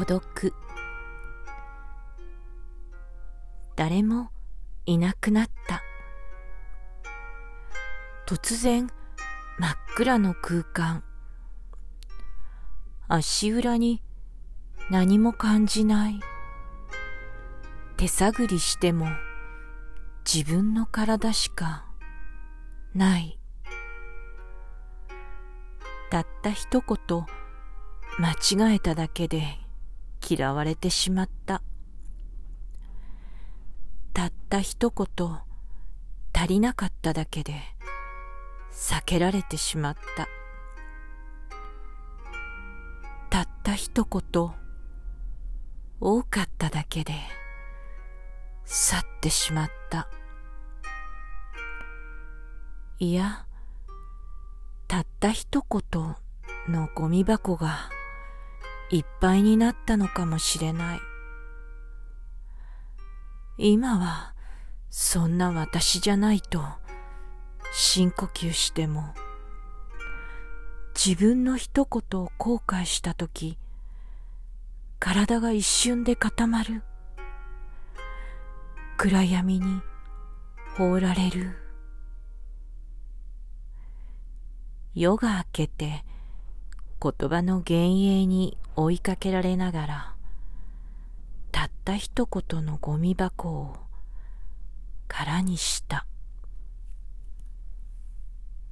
孤独。誰もいなくなった。突然真っ暗の空間。足裏に何も感じない。手探りしても自分の体しかない。たった一言間違えただけで嫌われてしまった。たった一言足りなかっただけで避けられてしまった。たった一言多かっただけで去ってしまった。いやたった一言のゴミ箱がいっぱいになったのかもしれない。今はそんな私じゃないと深呼吸しても自分の一言を後悔したとき体が一瞬で固まる。暗闇に放られる。夜が明けて言葉の幻影に追いかけられながらたった一言のゴミ箱を空にした。